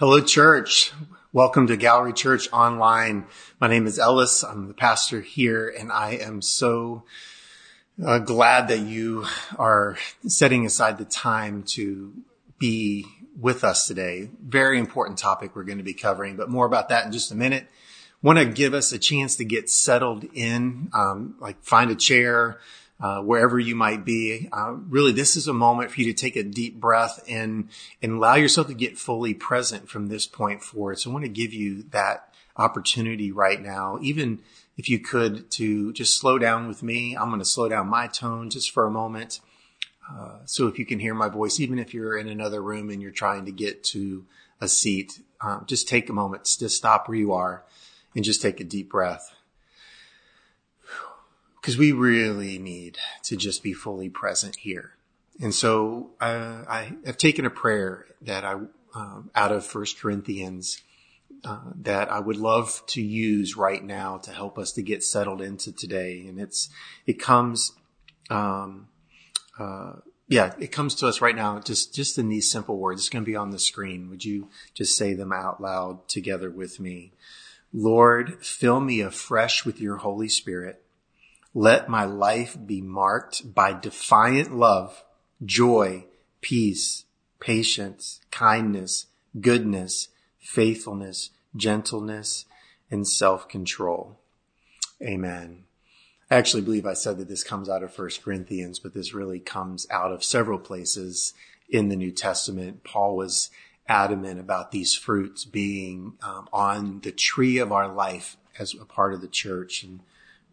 Hello, church. Welcome to Gallery Church Online. My name is Ellis. I'm the pastor here, and I am so uh, glad that you are setting aside the time to be with us today. Very important topic we're going to be covering, but more about that in just a minute. Want to give us a chance to get settled in, um, like find a chair, uh, wherever you might be. Uh, really, this is a moment for you to take a deep breath and and allow yourself to get fully present from this point forward. So I want to give you that opportunity right now, even if you could to just slow down with me. I'm going to slow down my tone just for a moment. Uh, so if you can hear my voice, even if you're in another room and you're trying to get to a seat, um, just take a moment to stop where you are and just take a deep breath because we really need to just be fully present here. And so uh, I have taken a prayer that I um, out of First Corinthians uh, that I would love to use right now to help us to get settled into today. And it's it comes, um, uh, yeah, it comes to us right now just just in these simple words. It's going to be on the screen. Would you just say them out loud together with me? Lord, fill me afresh with your Holy Spirit let my life be marked by defiant love, joy, peace, patience, kindness, goodness, faithfulness, gentleness, and self-control. Amen. I actually believe I said that this comes out of First Corinthians, but this really comes out of several places in the New Testament. Paul was adamant about these fruits being um, on the tree of our life as a part of the church. And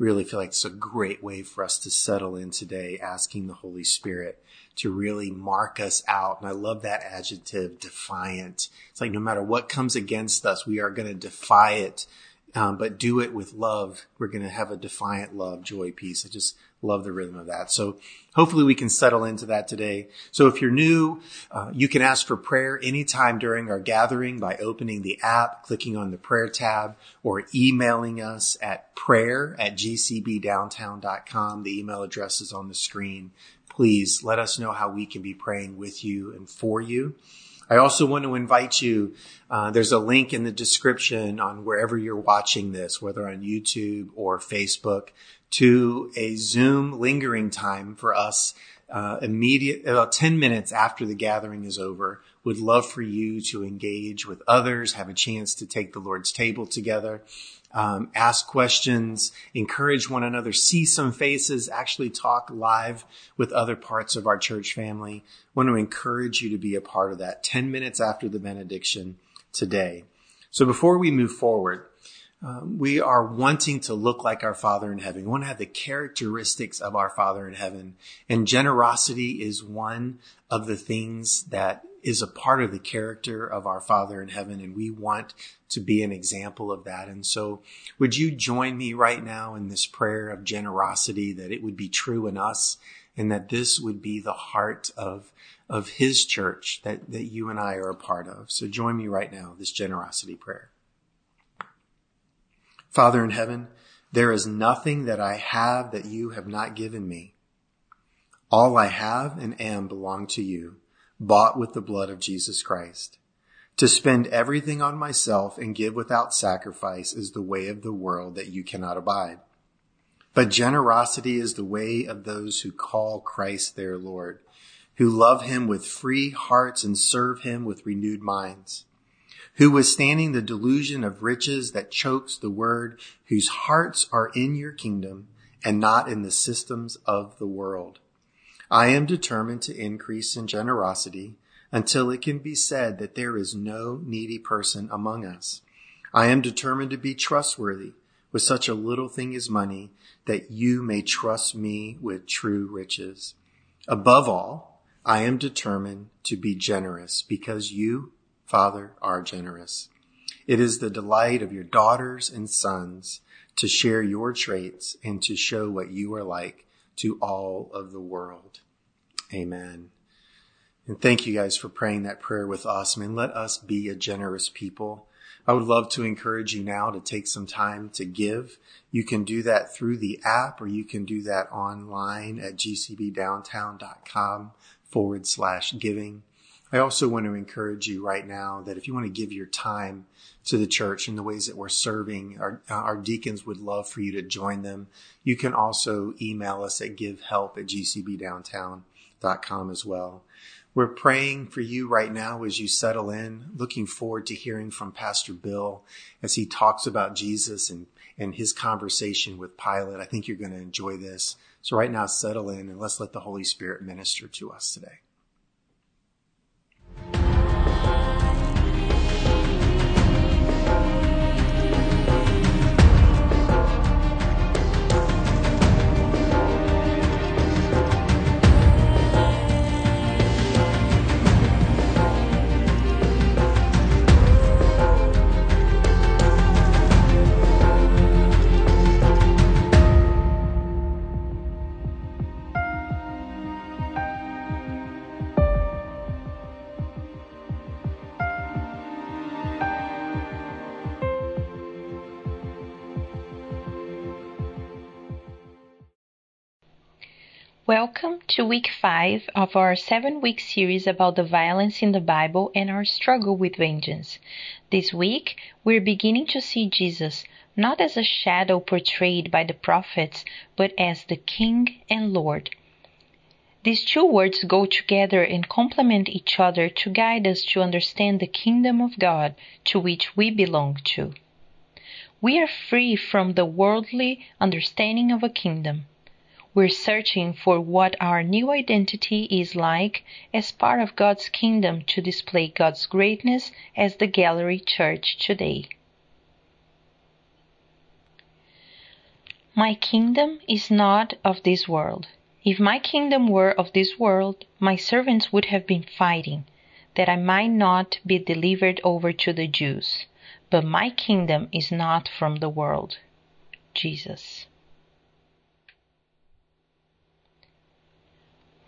really feel like it's a great way for us to settle in today, asking the Holy Spirit to really mark us out. And I love that adjective, defiant. It's like no matter what comes against us, we are going to defy it, um, but do it with love. We're going to have a defiant love, joy, peace. I just love the rhythm of that. So hopefully we can settle into that today. So if you're new, uh, you can ask for prayer anytime during our gathering by opening the app, clicking on the prayer tab, or emailing us at prayer at gcbdowntown.com. The email address is on the screen. Please let us know how we can be praying with you and for you. I also want to invite you. Uh, there's a link in the description on wherever you're watching this, whether on YouTube or Facebook, to a Zoom lingering time for us uh, immediate about 10 minutes after the gathering is over. Would love for you to engage with others, have a chance to take the Lord's table together, um, ask questions, encourage one another, see some faces, actually talk live with other parts of our church family. want to encourage you to be a part of that 10 minutes after the benediction today. So before we move forward, um, we are wanting to look like our Father in heaven. We want to have the characteristics of our Father in heaven. And generosity is one of the things that is a part of the character of our Father in heaven. And we want to be an example of that. And so would you join me right now in this prayer of generosity that it would be true in us and that this would be the heart of, of his church that, that you and I are a part of. So join me right now, this generosity prayer. Father in heaven, there is nothing that I have that you have not given me. All I have and am belong to you, bought with the blood of Jesus Christ. To spend everything on myself and give without sacrifice is the way of the world that you cannot abide. But generosity is the way of those who call Christ their Lord, who love him with free hearts and serve him with renewed minds who withstanding the delusion of riches that chokes the word, whose hearts are in your kingdom and not in the systems of the world. I am determined to increase in generosity until it can be said that there is no needy person among us. I am determined to be trustworthy with such a little thing as money that you may trust me with true riches. Above all, I am determined to be generous because you Father, are generous. It is the delight of your daughters and sons to share your traits and to show what you are like to all of the world. Amen. And thank you guys for praying that prayer with us. And let us be a generous people. I would love to encourage you now to take some time to give. You can do that through the app or you can do that online at gcbdowntown.com forward slash giving. I also want to encourage you right now that if you want to give your time to the church in the ways that we're serving, our, our deacons would love for you to join them. You can also email us at givehelp at gcbdowntown.com as well. We're praying for you right now as you settle in, looking forward to hearing from Pastor Bill as he talks about Jesus and, and his conversation with Pilate. I think you're going to enjoy this. So right now, settle in and let's let the Holy Spirit minister to us today. Welcome to week 5 of our 7 week series about the violence in the Bible and our struggle with vengeance. This week, we're beginning to see Jesus not as a shadow portrayed by the prophets, but as the King and Lord. These two words go together and complement each other to guide us to understand the kingdom of God to which we belong to. We are free from the worldly understanding of a kingdom. We're searching for what our new identity is like as part of God's kingdom to display God's greatness as the Gallery Church today. My kingdom is not of this world. If my kingdom were of this world, my servants would have been fighting, that I might not be delivered over to the Jews. But my kingdom is not from the world. Jesus.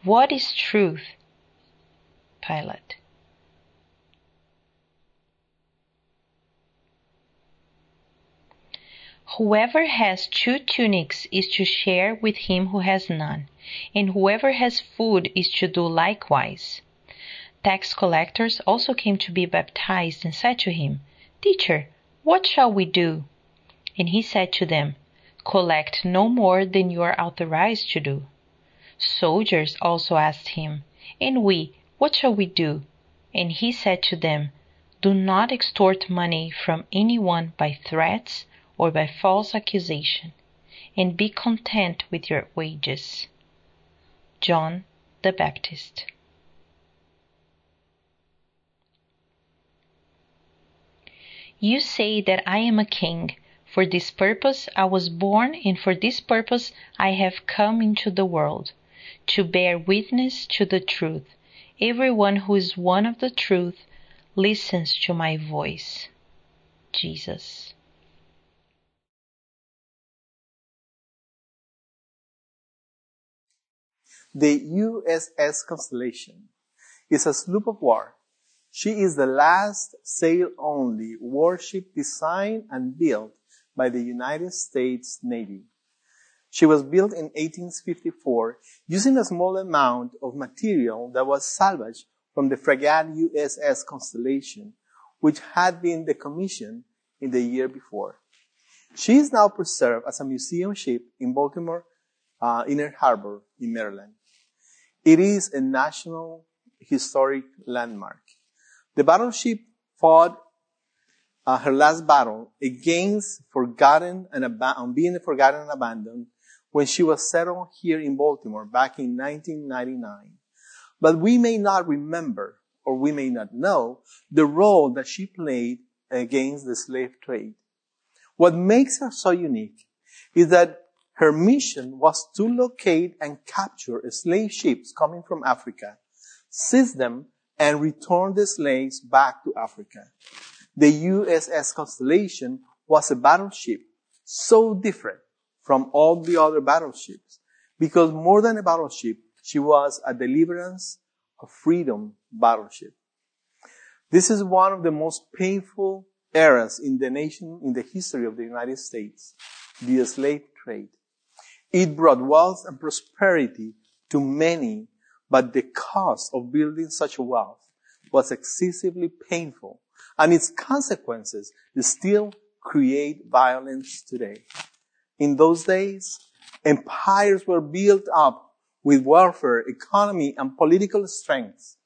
What is truth? Pilate. Whoever has two tunics is to share with him who has none, and whoever has food is to do likewise. Tax collectors also came to be baptized and said to him, Teacher, what shall we do? And he said to them, Collect no more than you are authorized to do. Soldiers also asked him, And we, what shall we do? And he said to them, Do not extort money from any one by threats or by false accusation, and be content with your wages. John the Baptist. You say that I am a king. For this purpose I was born, and for this purpose I have come into the world to bear witness to the truth. Everyone who is one of the truth listens to my voice. Jesus. The USS Constellation is a sloop of war. She is the last sail-only warship designed and built by the United States Navy. She was built in 1854 using a small amount of material that was salvaged from the frigate USS Constellation, which had been decommissioned in the year before. She is now preserved as a museum ship in Baltimore uh, Inner Harbor in Maryland. It is a national historic landmark. The battleship fought uh, her last battle against forgotten and ab- being forgotten and abandoned when she was settled here in Baltimore back in 1999. But we may not remember or we may not know the role that she played against the slave trade. What makes her so unique is that her mission was to locate and capture slave ships coming from Africa, seize them, and return the slaves back to Africa. The USS Constellation was a battleship so different from all the other battleships. Because more than a battleship, she was a deliverance of freedom battleship. This is one of the most painful eras in the nation, in the history of the United States, the slave trade. It brought wealth and prosperity to many, but the cost of building such wealth was excessively painful and its consequences still create violence today. In those days, empires were built up with warfare, economy, and political strength.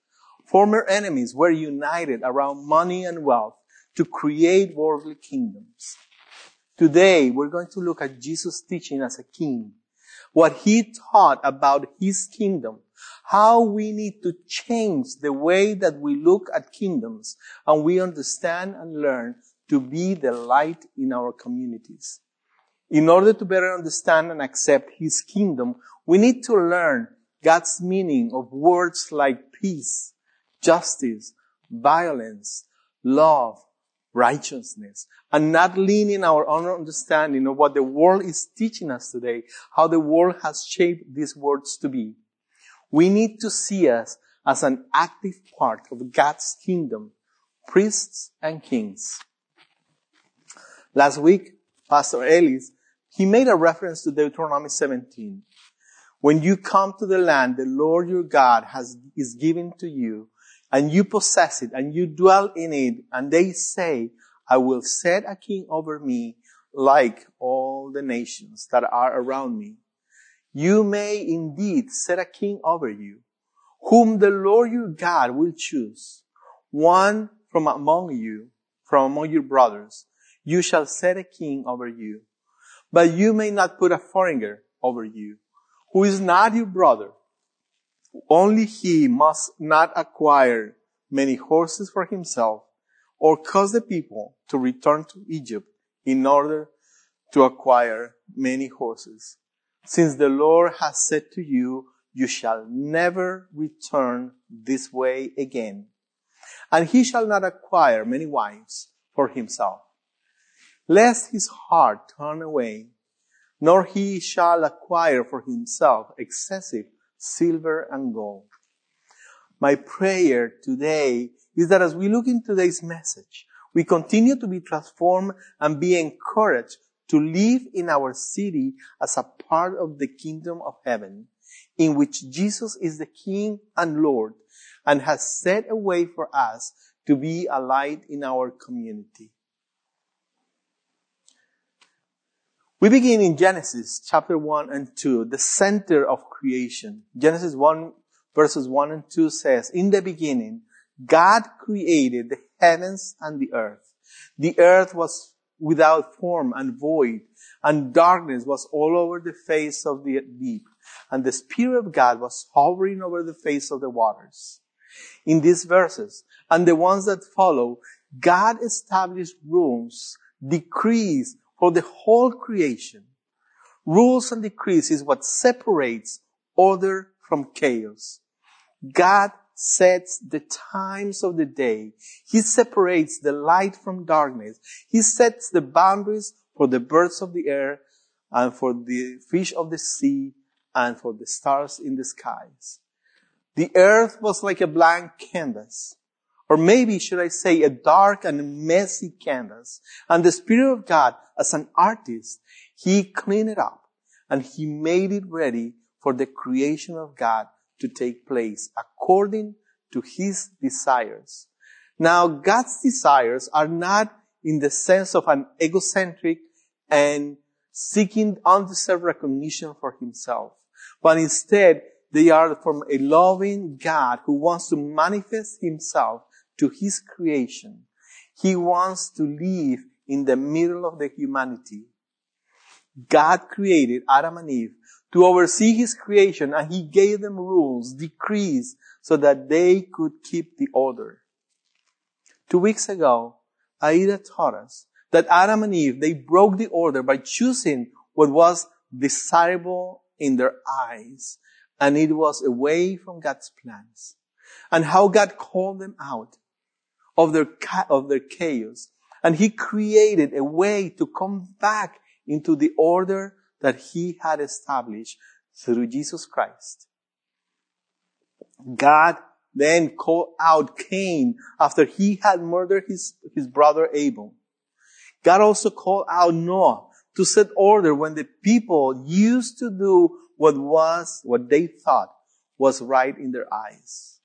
Former enemies were united around money and wealth to create worldly kingdoms. Today, we're going to look at Jesus' teaching as a king, what he taught about his kingdom, how we need to change the way that we look at kingdoms and we understand and learn to be the light in our communities. In order to better understand and accept his kingdom, we need to learn God's meaning of words like peace, justice, violence, love, righteousness, and not lean in our own understanding of what the world is teaching us today, how the world has shaped these words to be. We need to see us as an active part of God's kingdom, priests and kings. Last week, Pastor Ellis, he made a reference to Deuteronomy 17. When you come to the land the Lord your God has, is giving to you, and you possess it, and you dwell in it, and they say, I will set a king over me like all the nations that are around me. You may indeed set a king over you, whom the Lord your God will choose, one from among you, from among your brothers. You shall set a king over you. But you may not put a foreigner over you, who is not your brother. Only he must not acquire many horses for himself or cause the people to return to Egypt in order to acquire many horses. Since the Lord has said to you, you shall never return this way again. And he shall not acquire many wives for himself, lest his heart turn away, nor he shall acquire for himself excessive silver and gold. My prayer today is that as we look into today's message, we continue to be transformed and be encouraged to live in our city as a part of the kingdom of heaven, in which Jesus is the King and Lord and has set a way for us to be a light in our community. We begin in Genesis chapter 1 and 2, the center of creation. Genesis 1 verses 1 and 2 says, In the beginning, God created the heavens and the earth. The earth was without form and void, and darkness was all over the face of the deep, and the Spirit of God was hovering over the face of the waters. In these verses, and the ones that follow, God established rules, decrees for the whole creation. Rules and decrees is what separates order from chaos. God sets the times of the day. He separates the light from darkness. He sets the boundaries for the birds of the air and for the fish of the sea and for the stars in the skies. The earth was like a blank canvas. Or maybe should I say a dark and messy canvas. And the Spirit of God, as an artist, He cleaned it up and He made it ready for the creation of God to take place according to his desires. Now, God's desires are not in the sense of an egocentric and seeking undeserved recognition for himself, but instead they are from a loving God who wants to manifest himself to his creation. He wants to live in the middle of the humanity. God created Adam and Eve to oversee his creation and he gave them rules, decrees, so that they could keep the order. Two weeks ago, Aida taught us that Adam and Eve, they broke the order by choosing what was desirable in their eyes. And it was away from God's plans. And how God called them out of their, of their chaos. And He created a way to come back into the order that he had established through Jesus Christ. God then called out Cain after he had murdered his, his brother Abel. God also called out Noah to set order when the people used to do what was, what they thought was right in their eyes.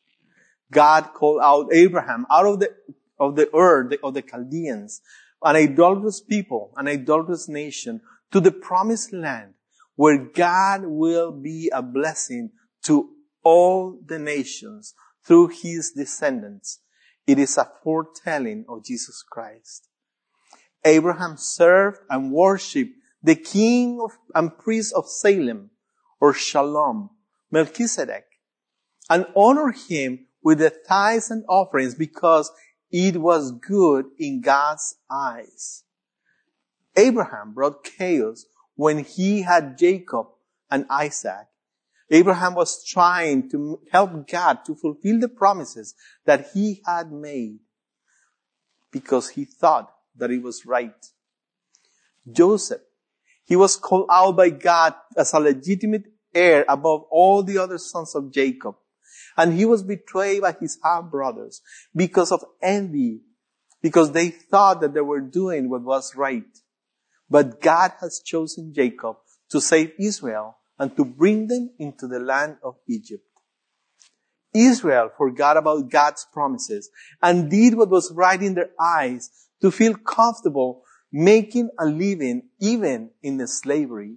God called out Abraham out of the, of the Ur of the Chaldeans, an idolatrous people, an idolatrous nation, to the promised land where God will be a blessing to all the nations through his descendants. It is a foretelling of Jesus Christ. Abraham served and worshiped the king of, and priest of Salem or Shalom, Melchizedek, and honored him with the tithes and offerings because it was good in God's eyes. Abraham brought chaos when he had Jacob and Isaac. Abraham was trying to help God to fulfill the promises that he had made because he thought that it was right. Joseph, he was called out by God as a legitimate heir above all the other sons of Jacob. And he was betrayed by his half brothers because of envy, because they thought that they were doing what was right. But God has chosen Jacob to save Israel and to bring them into the land of Egypt. Israel forgot about God's promises and did what was right in their eyes to feel comfortable making a living even in the slavery.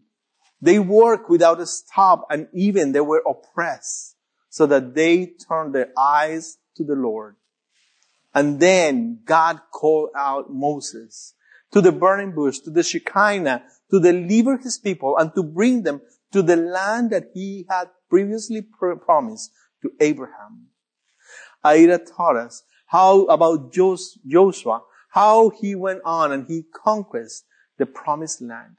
They worked without a stop and even they were oppressed so that they turned their eyes to the Lord. And then God called out Moses to the burning bush, to the Shekinah, to deliver his people and to bring them to the land that he had previously promised to Abraham. Aida taught us how about Joshua, how he went on and he conquered the promised land.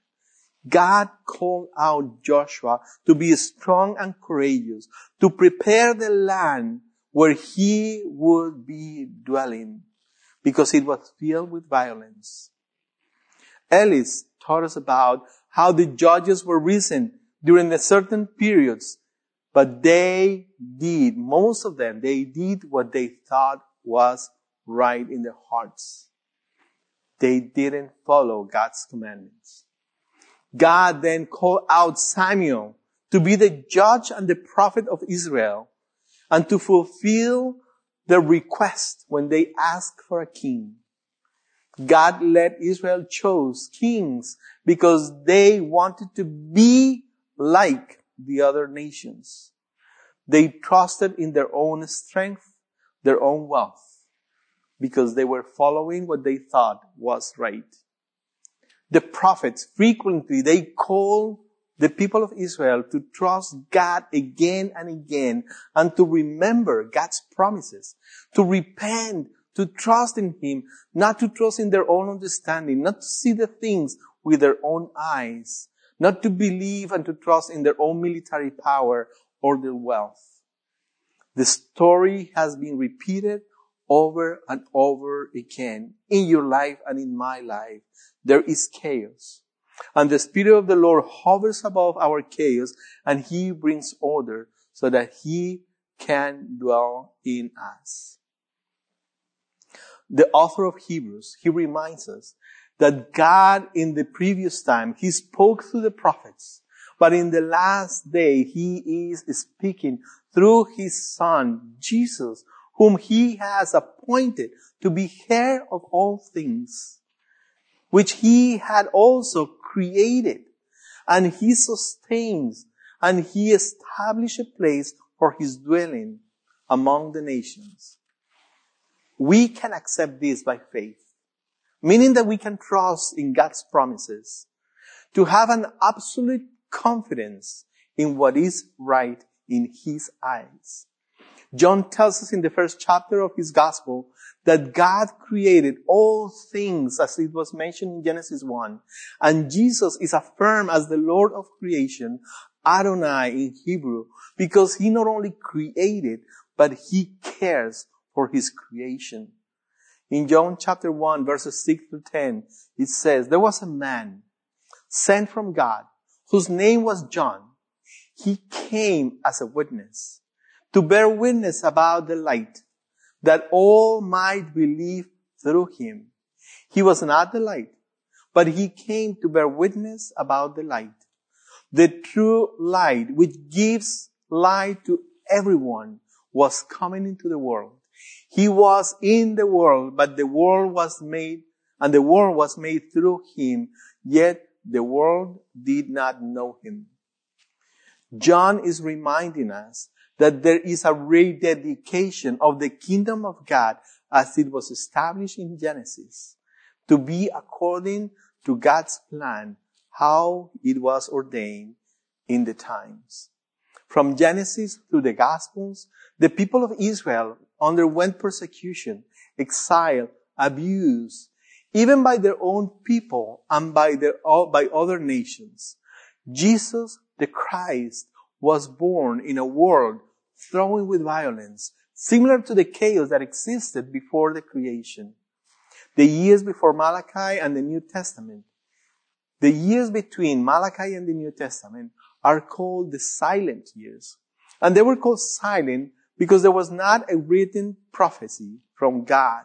God called out Joshua to be strong and courageous, to prepare the land where he would be dwelling because it was filled with violence. Ellis taught us about how the judges were risen during the certain periods, but they did, most of them, they did what they thought was right in their hearts. They didn't follow God's commandments. God then called out Samuel to be the judge and the prophet of Israel and to fulfill the request when they asked for a king. God let Israel chose kings because they wanted to be like the other nations. They trusted in their own strength, their own wealth, because they were following what they thought was right. The prophets frequently, they call the people of Israel to trust God again and again and to remember God's promises, to repent, to trust in Him, not to trust in their own understanding, not to see the things with their own eyes, not to believe and to trust in their own military power or their wealth. The story has been repeated over and over again in your life and in my life. There is chaos. And the Spirit of the Lord hovers above our chaos and He brings order so that He can dwell in us. The author of Hebrews, he reminds us that God in the previous time, He spoke through the prophets, but in the last day, He is speaking through His Son, Jesus, whom He has appointed to be heir of all things, which He had also created, and He sustains, and He established a place for His dwelling among the nations. We can accept this by faith meaning that we can trust in God's promises, to have an absolute confidence in what is right in His eyes. John tells us in the first chapter of his gospel that God created all things as it was mentioned in Genesis 1. And Jesus is affirmed as the Lord of creation, Adonai in Hebrew, because he not only created, but he cares for his creation. In John chapter 1 verses 6 to 10, it says, there was a man sent from God whose name was John. He came as a witness to bear witness about the light that all might believe through him. He was not the light, but he came to bear witness about the light. The true light which gives light to everyone was coming into the world. He was in the world, but the world was made, and the world was made through him, yet the world did not know him. John is reminding us that there is a rededication of the kingdom of God as it was established in Genesis to be according to God's plan, how it was ordained in the times. From Genesis through the Gospels, the people of Israel underwent persecution, exile, abuse, even by their own people and by their, by other nations. Jesus, the Christ, was born in a world throwing with violence, similar to the chaos that existed before the creation. The years before Malachi and the New Testament, the years between Malachi and the New Testament are called the silent years. And they were called silent because there was not a written prophecy from God.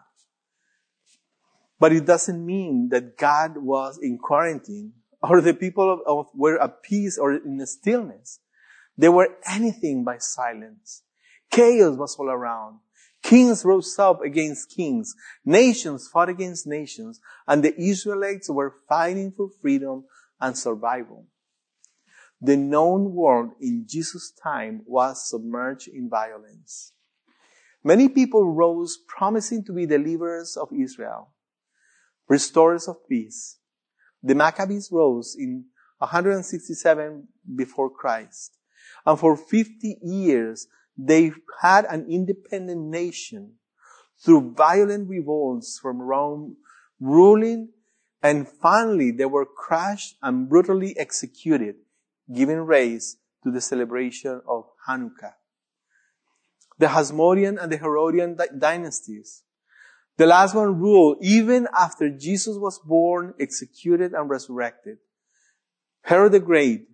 But it doesn't mean that God was in quarantine or the people of, of, were at peace or in stillness. They were anything but silence. Chaos was all around. Kings rose up against kings. Nations fought against nations. And the Israelites were fighting for freedom and survival. The known world in Jesus' time was submerged in violence. Many people rose promising to be deliverers of Israel, restorers of peace. The Maccabees rose in 167 before Christ. And for 50 years, they had an independent nation through violent revolts from Rome ruling, and finally they were crushed and brutally executed giving rise to the celebration of Hanukkah. The Hasmonean and the Herodian dynasties. The last one ruled even after Jesus was born, executed, and resurrected. Herod the Great,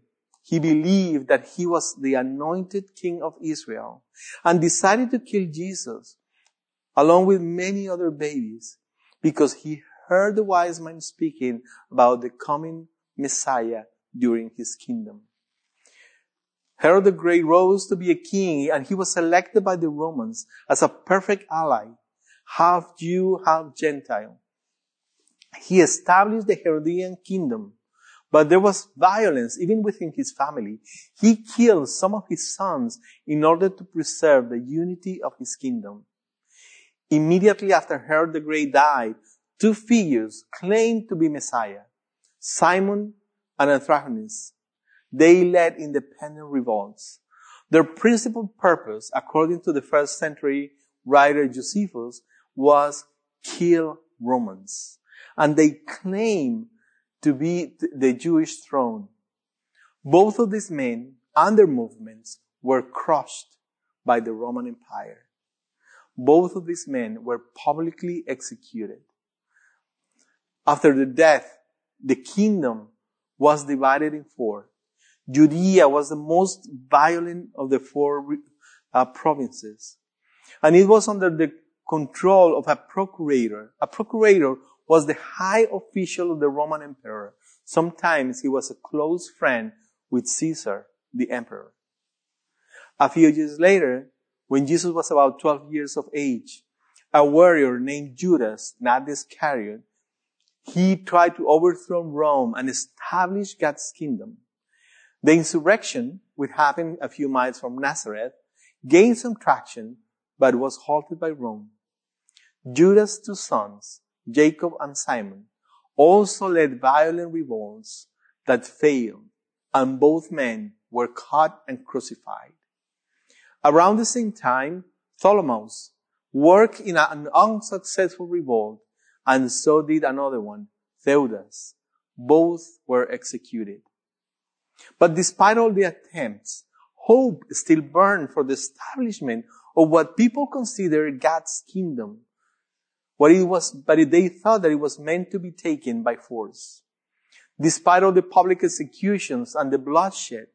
he believed that he was the anointed king of Israel and decided to kill Jesus along with many other babies because he heard the wise men speaking about the coming Messiah during his kingdom. Herod the Great rose to be a king and he was selected by the Romans as a perfect ally, half Jew, half Gentile. He established the Herodian kingdom, but there was violence even within his family. He killed some of his sons in order to preserve the unity of his kingdom. Immediately after Herod the Great died, two figures claimed to be Messiah, Simon and Antigonus. They led independent revolts. Their principal purpose, according to the first century writer Josephus, was kill Romans. And they claim to be the Jewish throne. Both of these men and their movements were crushed by the Roman Empire. Both of these men were publicly executed. After the death, the kingdom was divided in four. Judea was the most violent of the four uh, provinces. And it was under the control of a procurator. A procurator was the high official of the Roman emperor. Sometimes he was a close friend with Caesar, the emperor. A few years later, when Jesus was about 12 years of age, a warrior named Judas, not Iscariot, he tried to overthrow Rome and establish God's kingdom. The insurrection, which happened a few miles from Nazareth, gained some traction, but was halted by Rome. Judas' two sons, Jacob and Simon, also led violent revolts that failed, and both men were caught and crucified. Around the same time, Ptolemus worked in an unsuccessful revolt, and so did another one, Theudas. Both were executed. But despite all the attempts, hope still burned for the establishment of what people consider God's kingdom. What it was, but they thought that it was meant to be taken by force. Despite all the public executions and the bloodshed,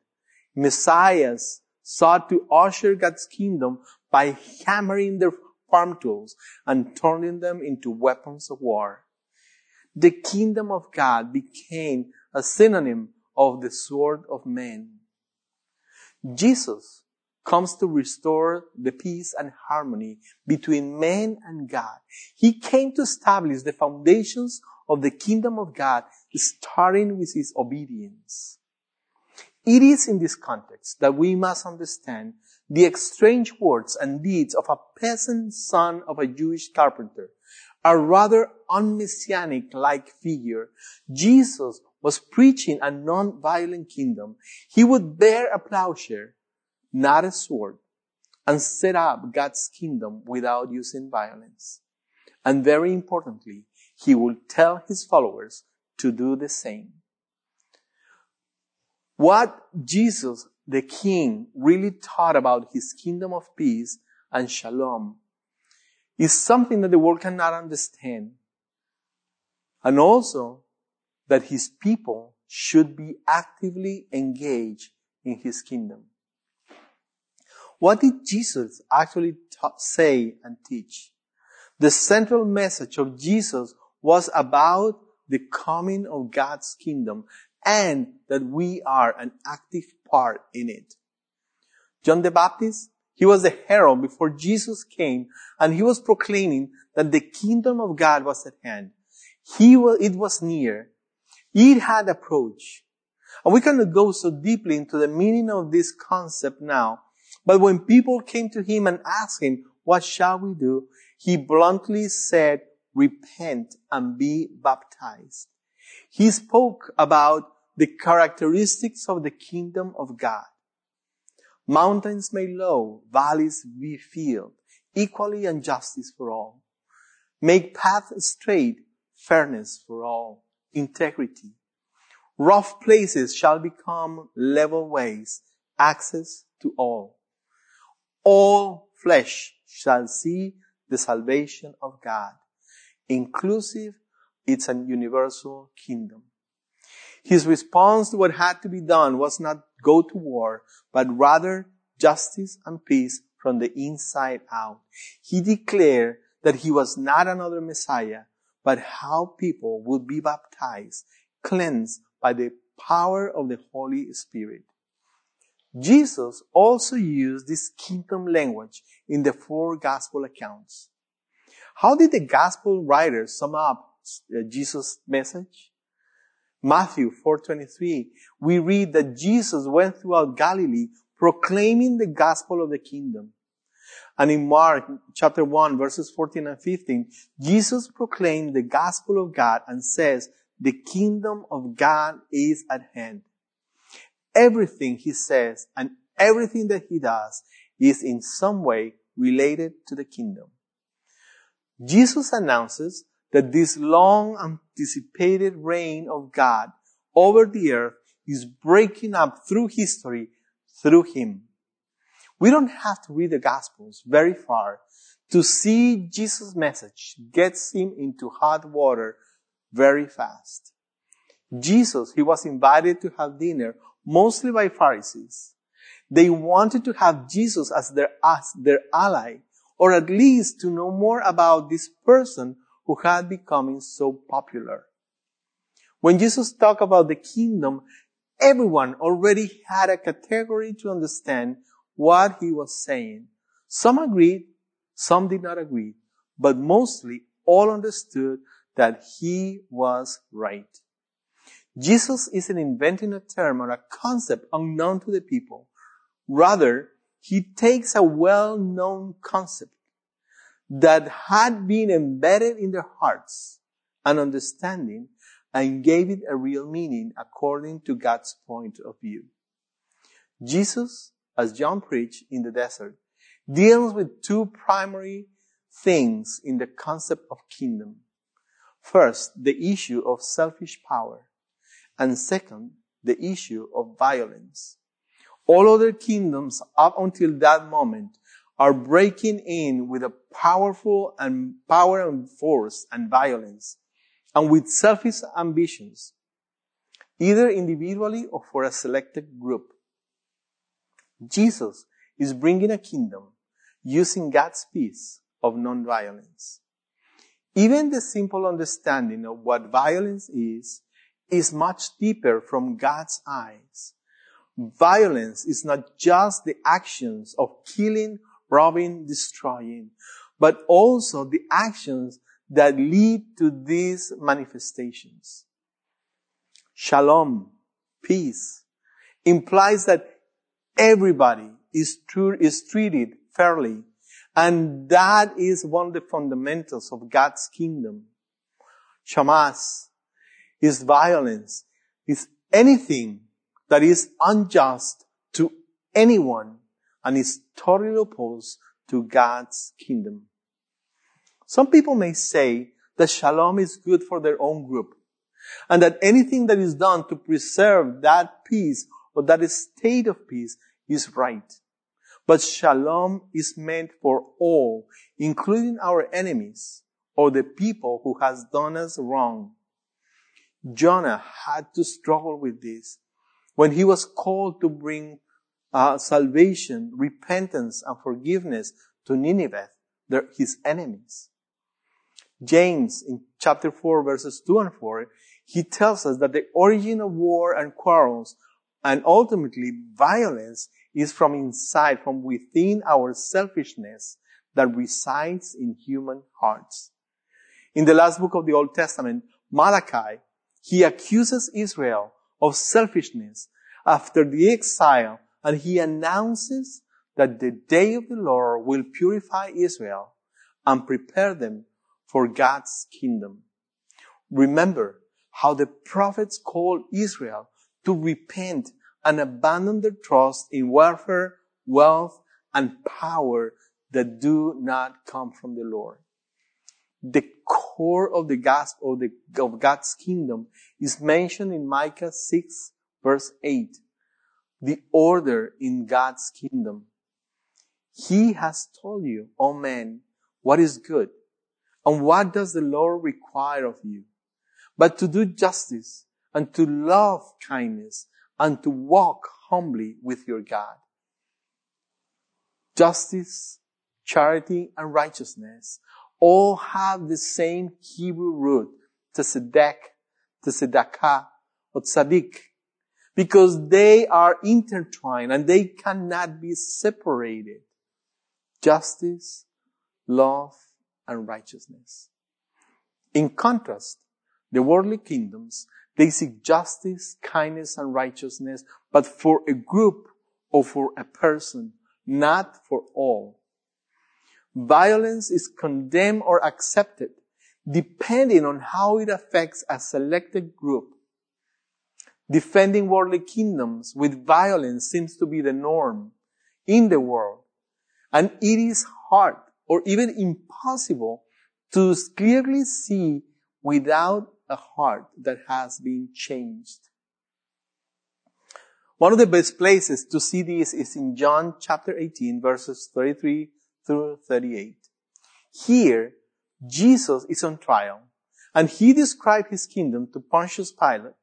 messiahs sought to usher God's kingdom by hammering their farm tools and turning them into weapons of war. The kingdom of God became a synonym of the sword of men. Jesus, comes to restore the peace and harmony between man and God. He came to establish the foundations of the kingdom of God, starting with his obedience. It is in this context that we must understand the strange words and deeds of a peasant son of a Jewish carpenter, a rather unmessianic like figure. Jesus was preaching a non-violent kingdom. He would bear a plowshare not a sword, and set up God's kingdom without using violence. And very importantly, he will tell his followers to do the same. What Jesus, the King, really taught about his kingdom of peace and shalom is something that the world cannot understand. And also that his people should be actively engaged in his kingdom. What did Jesus actually ta- say and teach? The central message of Jesus was about the coming of God's kingdom and that we are an active part in it. John the Baptist, he was the herald before Jesus came and he was proclaiming that the kingdom of God was at hand. He was, it was near. It had approached. And we cannot go so deeply into the meaning of this concept now, but when people came to him and asked him, what shall we do? He bluntly said, repent and be baptized. He spoke about the characteristics of the kingdom of God. Mountains may low, valleys be filled, equally and justice for all. Make paths straight, fairness for all, integrity. Rough places shall become level ways, access to all all flesh shall see the salvation of God. Inclusive, it's an universal kingdom. His response to what had to be done was not go to war, but rather justice and peace from the inside out. He declared that he was not another Messiah, but how people would be baptized, cleansed by the power of the Holy Spirit. Jesus also used this kingdom language in the four gospel accounts. How did the gospel writers sum up uh, Jesus' message? Matthew 4:23, we read that Jesus went throughout Galilee proclaiming the gospel of the kingdom. And in Mark chapter 1 verses 14 and 15, Jesus proclaimed the gospel of God and says, the kingdom of God is at hand everything he says and everything that he does is in some way related to the kingdom. Jesus announces that this long anticipated reign of God over the earth is breaking up through history through him. We don't have to read the gospels very far to see Jesus' message gets him into hot water very fast. Jesus, he was invited to have dinner mostly by Pharisees. They wanted to have Jesus as their, as their ally, or at least to know more about this person who had become so popular. When Jesus talked about the kingdom, everyone already had a category to understand what he was saying. Some agreed, some did not agree, but mostly all understood that he was right. Jesus isn't inventing a term or a concept unknown to the people. Rather, he takes a well-known concept that had been embedded in their hearts and understanding and gave it a real meaning according to God's point of view. Jesus, as John preached in the desert, deals with two primary things in the concept of kingdom. First, the issue of selfish power and second, the issue of violence. All other kingdoms up until that moment are breaking in with a powerful and power and force and violence and with selfish ambitions, either individually or for a selected group. Jesus is bringing a kingdom using God's peace of nonviolence. Even the simple understanding of what violence is is much deeper from God's eyes. Violence is not just the actions of killing, robbing, destroying, but also the actions that lead to these manifestations. Shalom, peace, implies that everybody is, is treated fairly. And that is one of the fundamentals of God's kingdom. Shamas is violence, is anything that is unjust to anyone and is totally opposed to God's kingdom. Some people may say that shalom is good for their own group and that anything that is done to preserve that peace or that state of peace is right. But shalom is meant for all, including our enemies or the people who has done us wrong. Jonah had to struggle with this when he was called to bring uh, salvation, repentance, and forgiveness to Nineveh, his enemies. James, in chapter 4, verses 2 and 4, he tells us that the origin of war and quarrels and ultimately violence is from inside, from within our selfishness that resides in human hearts. In the last book of the Old Testament, Malachi, he accuses Israel of selfishness after the exile and he announces that the day of the Lord will purify Israel and prepare them for God's kingdom. Remember how the prophets called Israel to repent and abandon their trust in welfare, wealth, and power that do not come from the Lord. The core of the gospel of, the, of God's kingdom is mentioned in Micah 6 verse 8. The order in God's kingdom. He has told you, O oh man, what is good. And what does the Lord require of you? But to do justice and to love kindness and to walk humbly with your God. Justice, charity, and righteousness all have the same Hebrew root, tzedek, tzedakah, or tzadik, because they are intertwined and they cannot be separated. Justice, love, and righteousness. In contrast, the worldly kingdoms, they seek justice, kindness, and righteousness, but for a group or for a person, not for all. Violence is condemned or accepted depending on how it affects a selected group. Defending worldly kingdoms with violence seems to be the norm in the world. And it is hard or even impossible to clearly see without a heart that has been changed. One of the best places to see this is in John chapter 18 verses 33 through 38. Here, Jesus is on trial and he described his kingdom to Pontius Pilate.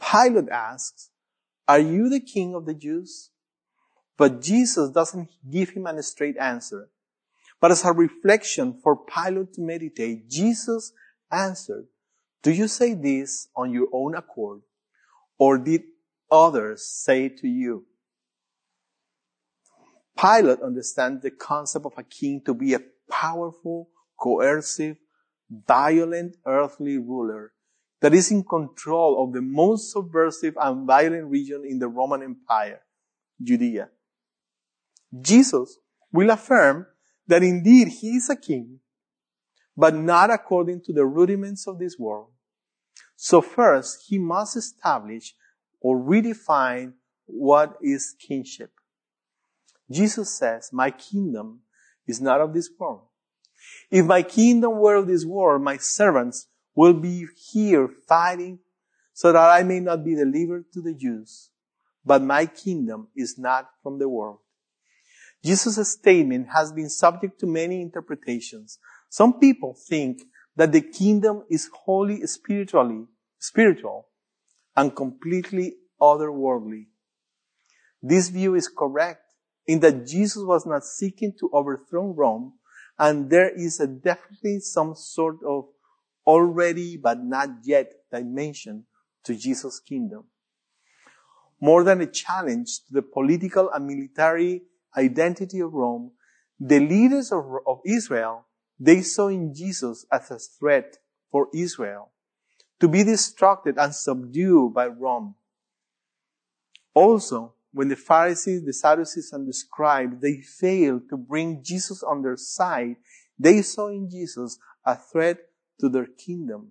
Pilate asks, are you the king of the Jews? But Jesus doesn't give him a straight answer. But as a reflection for Pilate to meditate, Jesus answered, Do you say this on your own accord, or did others say to you? Pilate understands the concept of a king to be a powerful, coercive, violent earthly ruler that is in control of the most subversive and violent region in the Roman Empire, Judea. Jesus will affirm that indeed he is a king, but not according to the rudiments of this world. So first, he must establish or redefine what is kingship. Jesus says, my kingdom is not of this world. If my kingdom were of this world, my servants will be here fighting so that I may not be delivered to the Jews. But my kingdom is not from the world. Jesus' statement has been subject to many interpretations. Some people think that the kingdom is wholly spiritually, spiritual and completely otherworldly. This view is correct in that Jesus was not seeking to overthrow Rome and there is definitely some sort of already but not yet dimension to Jesus' kingdom. More than a challenge to the political and military identity of Rome, the leaders of, of Israel, they saw in Jesus as a threat for Israel to be destructed and subdued by Rome. Also, when the Pharisees, the Sadducees, and the scribes, they failed to bring Jesus on their side, they saw in Jesus a threat to their kingdom.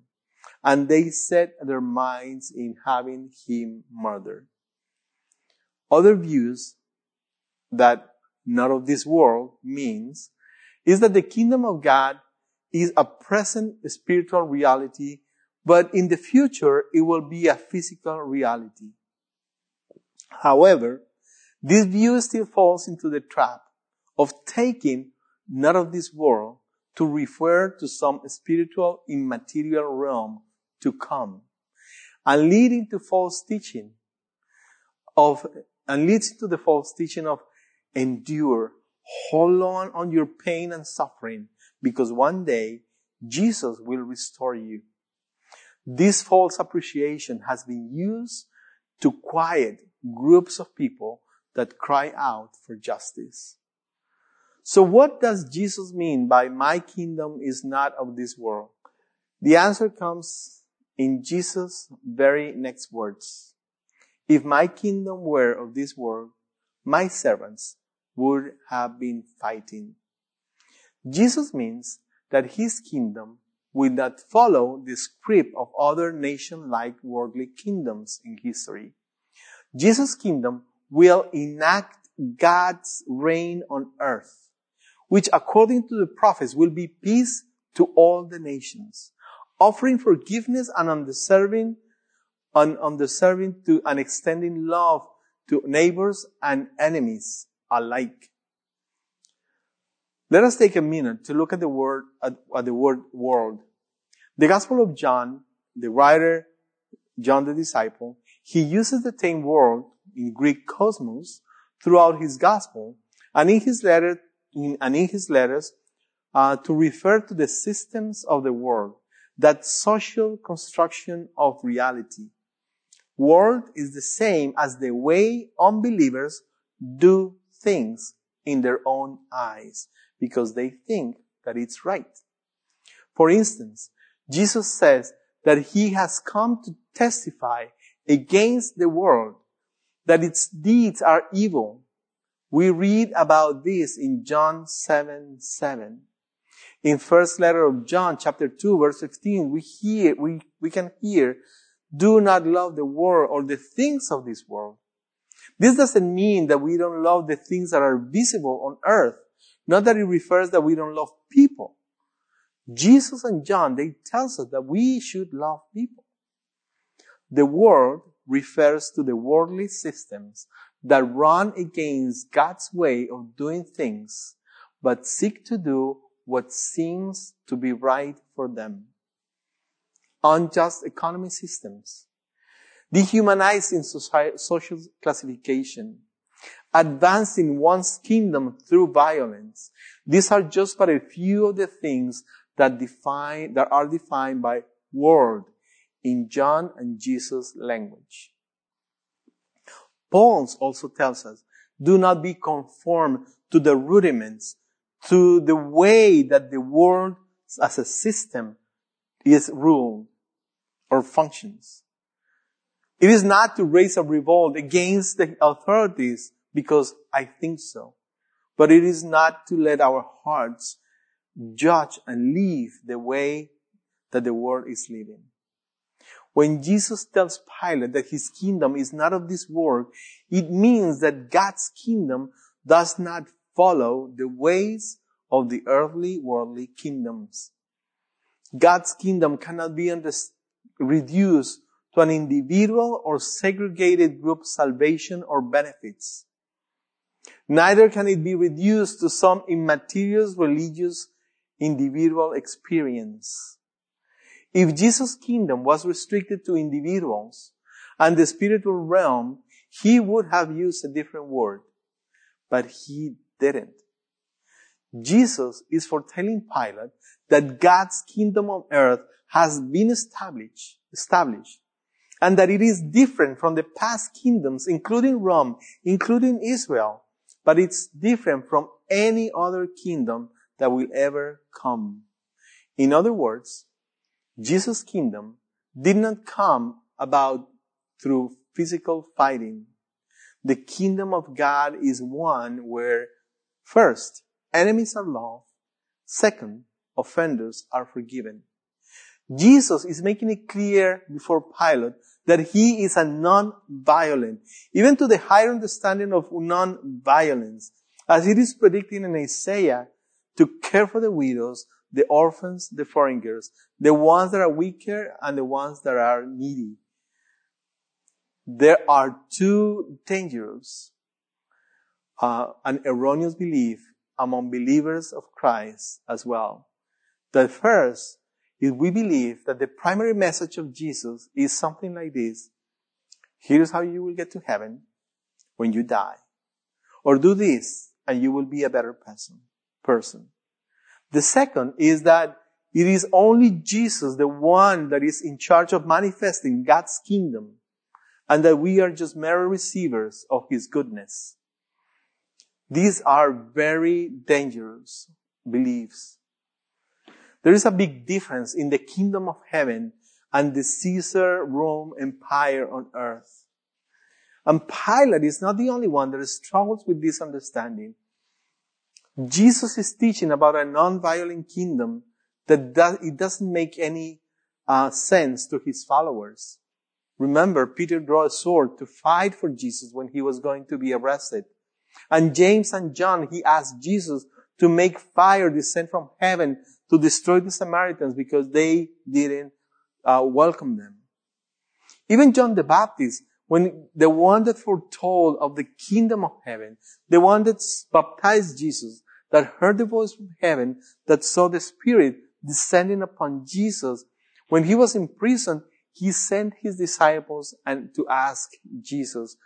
And they set their minds in having him murdered. Other views that not of this world means is that the kingdom of God is a present spiritual reality, but in the future it will be a physical reality. However, this view still falls into the trap of taking not of this world to refer to some spiritual immaterial realm to come and leading to false teaching of, and leads to the false teaching of endure, hold on on your pain and suffering because one day Jesus will restore you. This false appreciation has been used to quiet groups of people that cry out for justice. So what does Jesus mean by my kingdom is not of this world? The answer comes in Jesus' very next words. If my kingdom were of this world, my servants would have been fighting. Jesus means that his kingdom will not follow the script of other nation-like worldly kingdoms in history. Jesus' kingdom will enact God's reign on earth, which according to the prophets will be peace to all the nations, offering forgiveness and undeserving, un, undeserving to and extending love to neighbors and enemies alike. Let us take a minute to look at the word, at, at the word world. The Gospel of John, the writer, John the disciple, he uses the term world in Greek cosmos throughout his gospel and in his letter, in, and in his letters, uh, to refer to the systems of the world, that social construction of reality. World is the same as the way unbelievers do things in their own eyes because they think that it's right. For instance, Jesus says that he has come to testify against the world, that its deeds are evil. We read about this in John 7, 7. In first letter of John, chapter 2, verse 15, we hear, we, we can hear, do not love the world or the things of this world. This doesn't mean that we don't love the things that are visible on earth. Not that it refers that we don't love people. Jesus and John, they tells us that we should love people. The world refers to the worldly systems that run against God's way of doing things, but seek to do what seems to be right for them. Unjust economy systems, dehumanizing social classification, advancing one's kingdom through violence. These are just but a few of the things that define, that are defined by world in John and Jesus language. Paul also tells us, do not be conformed to the rudiments, to the way that the world as a system is ruled or functions. It is not to raise a revolt against the authorities because I think so, but it is not to let our hearts judge and live the way that the world is living. When Jesus tells Pilate that his kingdom is not of this world, it means that God's kingdom does not follow the ways of the earthly worldly kingdoms. God's kingdom cannot be reduced to an individual or segregated group salvation or benefits. Neither can it be reduced to some immaterial religious individual experience. If Jesus' kingdom was restricted to individuals and the spiritual realm, he would have used a different word. But he didn't. Jesus is foretelling Pilate that God's kingdom on earth has been established, established, and that it is different from the past kingdoms, including Rome, including Israel, but it's different from any other kingdom that will ever come. In other words, Jesus' kingdom did not come about through physical fighting. The kingdom of God is one where first, enemies are loved. Second, offenders are forgiven. Jesus is making it clear before Pilate that he is a non-violent, even to the higher understanding of non-violence, as it is predicted in Isaiah, to care for the widows, the orphans, the foreigners, the ones that are weaker and the ones that are needy. There are two dangers, uh, an erroneous belief among believers of Christ as well. The first is we believe that the primary message of Jesus is something like this. Here's how you will get to heaven when you die. Or do this and you will be a better person. person. The second is that it is only Jesus, the one that is in charge of manifesting God's kingdom and that we are just mere receivers of His goodness. These are very dangerous beliefs. There is a big difference in the kingdom of heaven and the Caesar Rome empire on earth. And Pilate is not the only one that struggles with this understanding. Jesus is teaching about a non-violent kingdom that does, it doesn't make any uh, sense to his followers. Remember, Peter drew a sword to fight for Jesus when he was going to be arrested. And James and John, he asked Jesus to make fire descend from heaven to destroy the Samaritans because they didn't uh, welcome them. Even John the Baptist, when the one that foretold of the kingdom of heaven, the one that baptized Jesus, that heard the voice from heaven, that saw the Spirit descending upon Jesus, when he was in prison, he sent his disciples and to ask Jesus,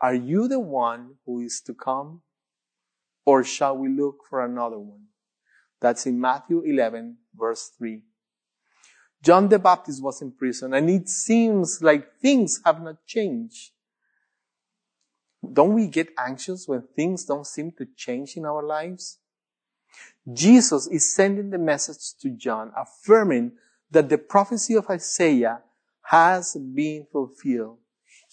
are you the one who is to come? Or shall we look for another one? That's in Matthew 11 verse 3. John the Baptist was in prison and it seems like things have not changed. Don't we get anxious when things don't seem to change in our lives? Jesus is sending the message to John affirming that the prophecy of Isaiah has been fulfilled.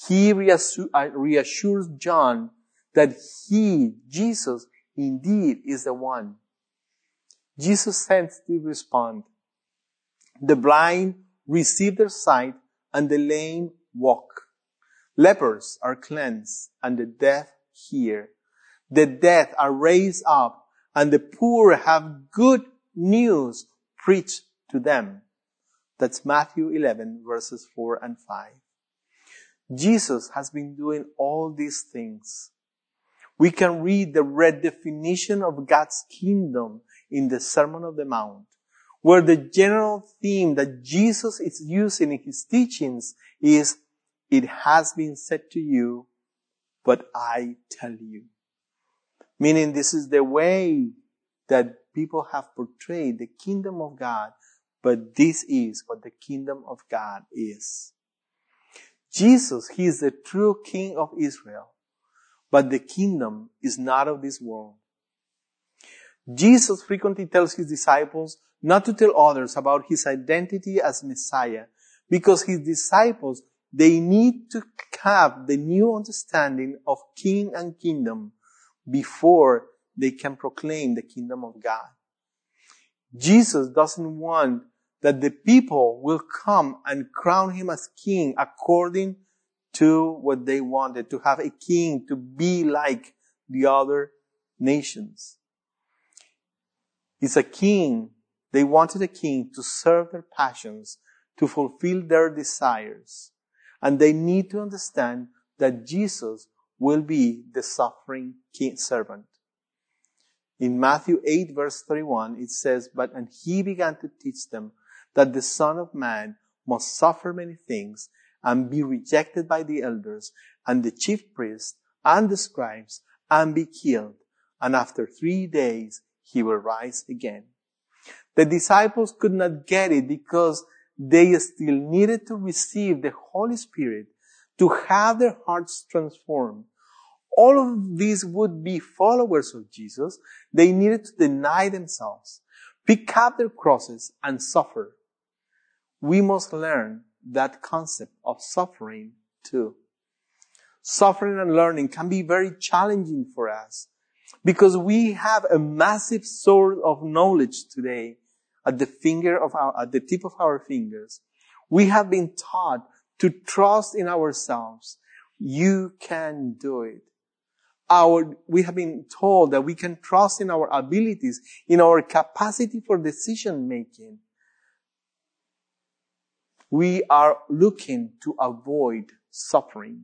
He uh, reassures John that he, Jesus, indeed is the one. Jesus sends to respond. The blind receive their sight and the lame walk. Lepers are cleansed and the deaf hear. The dead are raised up and the poor have good news preached to them. That's Matthew 11 verses 4 and 5. Jesus has been doing all these things. We can read the redefinition of God's kingdom in the Sermon of the Mount, where the general theme that Jesus is using in his teachings is, it has been said to you, but I tell you. Meaning this is the way that people have portrayed the kingdom of God but this is what the kingdom of God is. Jesus, He is the true King of Israel, but the kingdom is not of this world. Jesus frequently tells His disciples not to tell others about His identity as Messiah because His disciples, they need to have the new understanding of King and kingdom before they can proclaim the kingdom of God. Jesus doesn't want that the people will come and crown him as king according to what they wanted, to have a king to be like the other nations. It's a king. They wanted a king to serve their passions, to fulfill their desires. And they need to understand that Jesus will be the suffering king servant. In Matthew 8 verse 31, it says, But and he began to teach them that the Son of Man must suffer many things and be rejected by the elders and the chief priests and the scribes and be killed. And after three days, he will rise again. The disciples could not get it because they still needed to receive the Holy Spirit to have their hearts transformed. All of these would be followers of Jesus. They needed to deny themselves, pick up their crosses, and suffer. We must learn that concept of suffering too. Suffering and learning can be very challenging for us because we have a massive source of knowledge today at the finger of our, at the tip of our fingers. We have been taught to trust in ourselves. You can do it. Our, we have been told that we can trust in our abilities, in our capacity for decision making. We are looking to avoid suffering.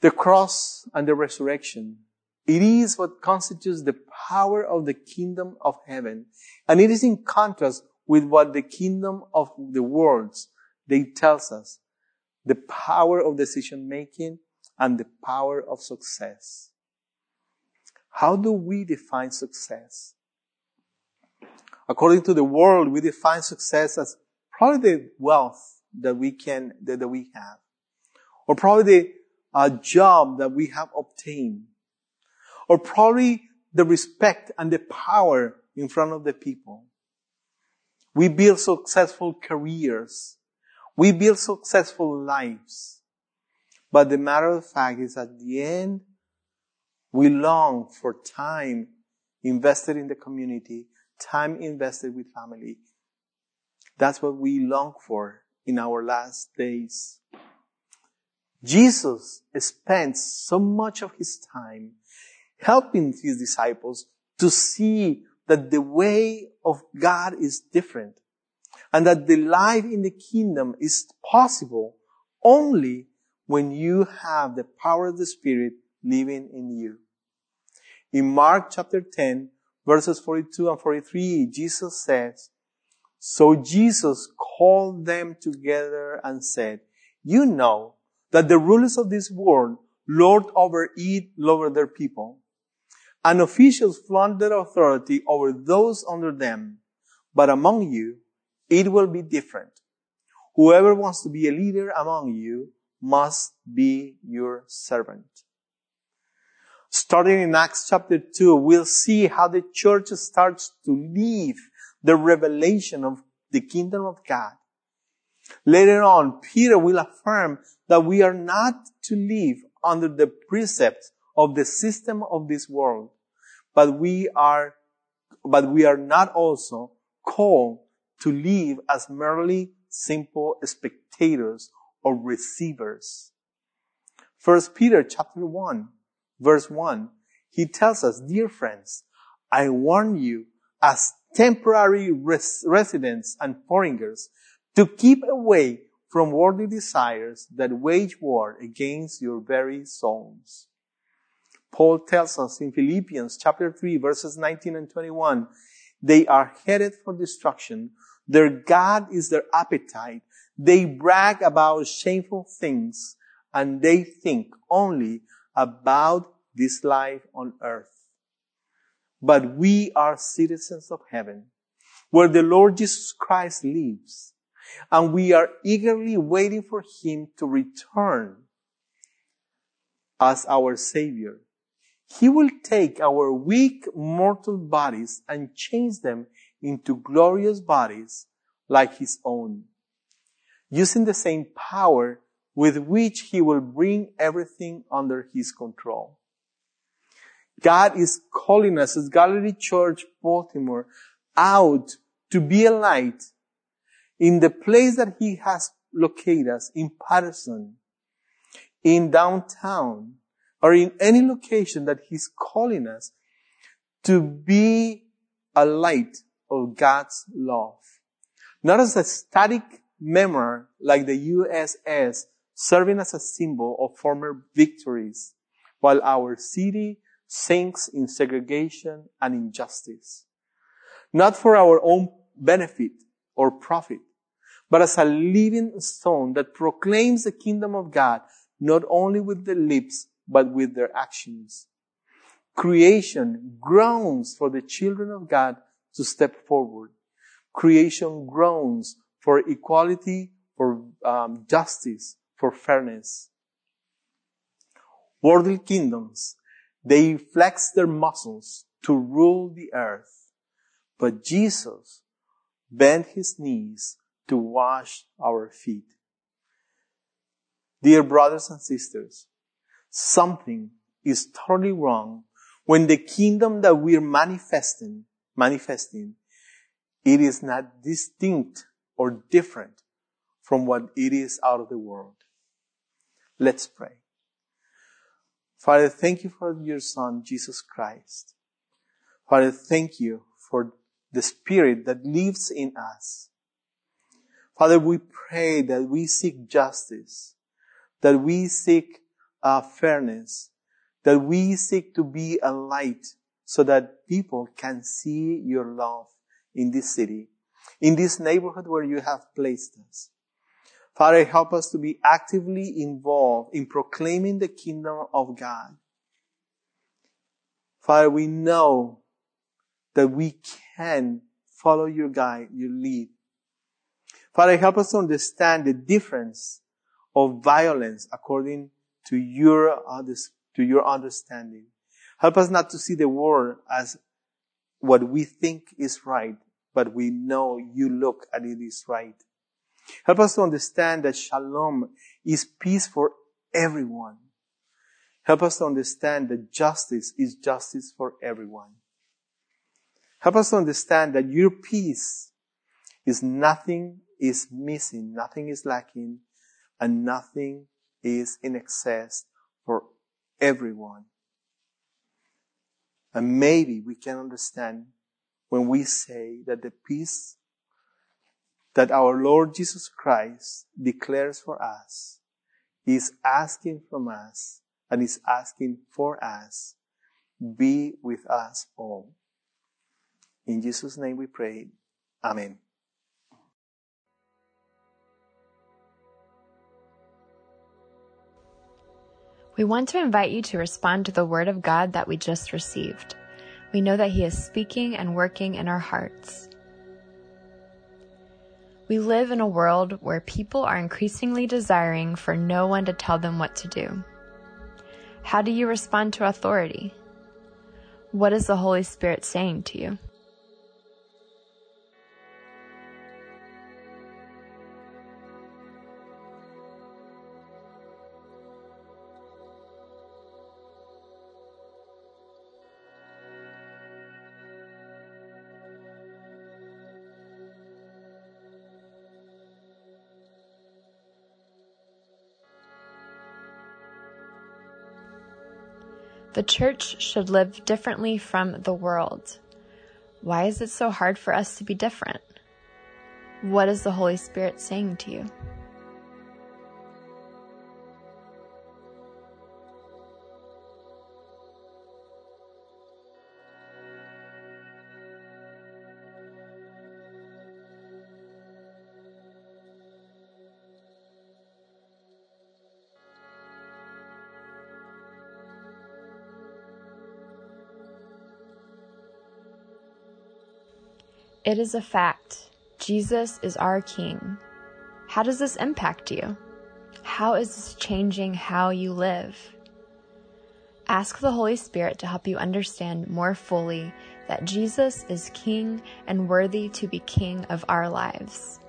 The cross and the resurrection, it is what constitutes the power of the kingdom of heaven. And it is in contrast with what the kingdom of the worlds, they tells us. The power of decision making and the power of success. How do we define success? According to the world, we define success as probably the wealth that we can, that, that we have. Or probably the uh, job that we have obtained. Or probably the respect and the power in front of the people. We build successful careers. We build successful lives. But the matter of fact is at the end, we long for time invested in the community, time invested with family. That's what we long for in our last days. Jesus spent so much of his time helping his disciples to see that the way of God is different and that the life in the kingdom is possible only when you have the power of the Spirit living in you. In Mark chapter 10, verses 42 and 43, Jesus says, So Jesus called them together and said, You know that the rulers of this world lord over it over their people, and officials flaunt their authority over those under them. But among you, it will be different. Whoever wants to be a leader among you must be your servant. Starting in Acts chapter 2, we'll see how the church starts to live the revelation of the kingdom of God. Later on, Peter will affirm that we are not to live under the precepts of the system of this world, but we are, but we are not also called to live as merely simple spectators or receivers. First Peter chapter 1, verse 1, he tells us, dear friends, I warn you as temporary res- residents and foreigners to keep away from worldly desires that wage war against your very souls. Paul tells us in Philippians chapter 3 verses 19 and 21, they are headed for destruction. Their God is their appetite. They brag about shameful things and they think only about this life on earth. But we are citizens of heaven where the Lord Jesus Christ lives and we are eagerly waiting for Him to return as our Savior. He will take our weak mortal bodies and change them into glorious bodies like His own, using the same power with which He will bring everything under His control. God is calling us as Galilee Church Baltimore out to be a light in the place that he has located us in Patterson, in downtown, or in any location that he's calling us to be a light of God's love. Not as a static memory like the USS serving as a symbol of former victories while our city sinks in segregation and injustice. Not for our own benefit or profit, but as a living stone that proclaims the kingdom of God, not only with their lips, but with their actions. Creation groans for the children of God to step forward. creation groans for equality, for um, justice, for fairness. Worldly kingdoms, they flex their muscles to rule the earth. But Jesus bent his knees to wash our feet. Dear brothers and sisters, something is totally wrong when the kingdom that we're manifesting, manifesting, it is not distinct or different from what it is out of the world. Let's pray. Father, thank you for your son, Jesus Christ. Father, thank you for the spirit that lives in us. Father, we pray that we seek justice, that we seek uh, fairness, that we seek to be a light so that people can see your love in this city, in this neighborhood where you have placed us. Father, help us to be actively involved in proclaiming the kingdom of God. Father, we know that we can follow your guide, your lead. Father, help us to understand the difference of violence according to your, to your understanding. Help us not to see the world as what we think is right, but we know you look at it is right. Help us to understand that shalom is peace for everyone. Help us to understand that justice is justice for everyone. Help us to understand that your peace is nothing is missing, nothing is lacking, and nothing is in excess for everyone. And maybe we can understand when we say that the peace that our Lord Jesus Christ declares for us is asking from us and is asking for us, be with us all. In Jesus' name we pray. Amen. We want to invite you to respond to the Word of God that we just received. We know that He is speaking and working in our hearts. We live in a world where people are increasingly desiring for no one to tell them what to do. How do you respond to authority? What is the Holy Spirit saying to you? The church should live differently from the world. Why is it so hard for us to be different? What is the Holy Spirit saying to you? It is a fact. Jesus is our King. How does this impact you? How is this changing how you live? Ask the Holy Spirit to help you understand more fully that Jesus is King and worthy to be King of our lives.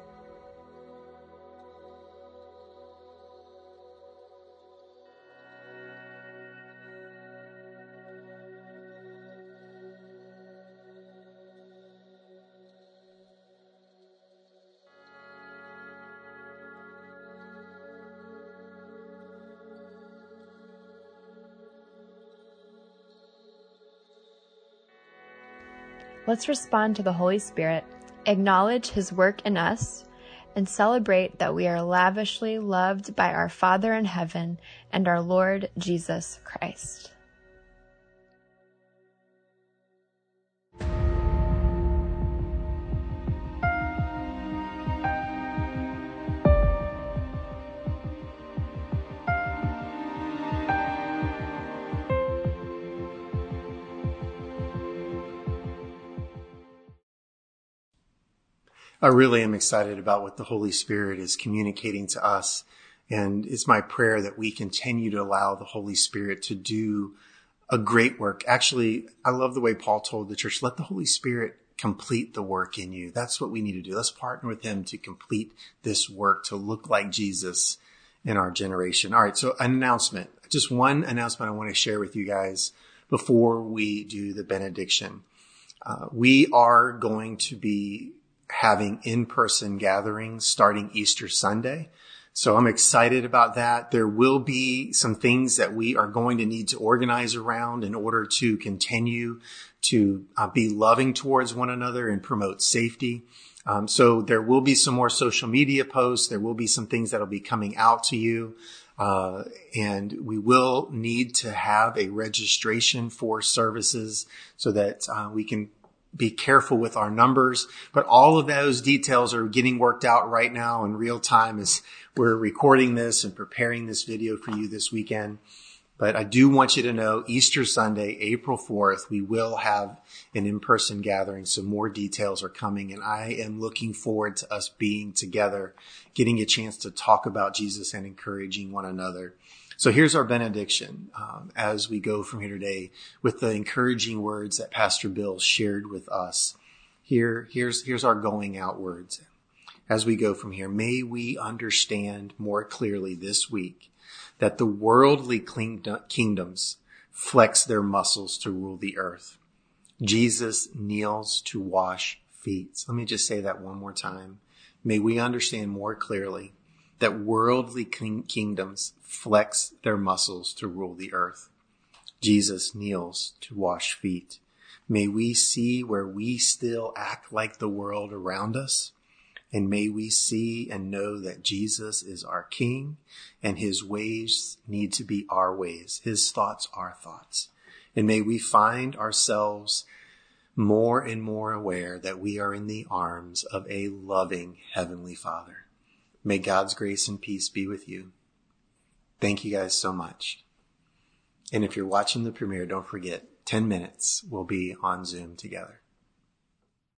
Let's respond to the Holy Spirit, acknowledge His work in us, and celebrate that we are lavishly loved by our Father in heaven and our Lord Jesus Christ. I really am excited about what the Holy Spirit is communicating to us. And it's my prayer that we continue to allow the Holy Spirit to do a great work. Actually, I love the way Paul told the church, let the Holy Spirit complete the work in you. That's what we need to do. Let's partner with him to complete this work to look like Jesus in our generation. All right. So an announcement, just one announcement I want to share with you guys before we do the benediction. Uh, we are going to be having in-person gatherings starting Easter Sunday. So I'm excited about that. There will be some things that we are going to need to organize around in order to continue to uh, be loving towards one another and promote safety. Um, so there will be some more social media posts. There will be some things that'll be coming out to you. Uh, and we will need to have a registration for services so that uh, we can be careful with our numbers. But all of those details are getting worked out right now in real time as we're recording this and preparing this video for you this weekend. But I do want you to know Easter Sunday, April 4th, we will have an in-person gathering. So more details are coming and I am looking forward to us being together, getting a chance to talk about Jesus and encouraging one another. So here's our benediction um, as we go from here today with the encouraging words that Pastor Bill shared with us. Here, here's, here's our going out words. As we go from here, may we understand more clearly this week that the worldly kingdoms flex their muscles to rule the earth. Jesus kneels to wash feet. Let me just say that one more time. May we understand more clearly that worldly kingdoms flex their muscles to rule the earth. Jesus kneels to wash feet. May we see where we still act like the world around us. And may we see and know that Jesus is our King and his ways need to be our ways. His thoughts our thoughts. And may we find ourselves more and more aware that we are in the arms of a loving Heavenly Father. May God's grace and peace be with you. Thank you guys so much. And if you're watching the premiere, don't forget 10 minutes we'll be on Zoom together.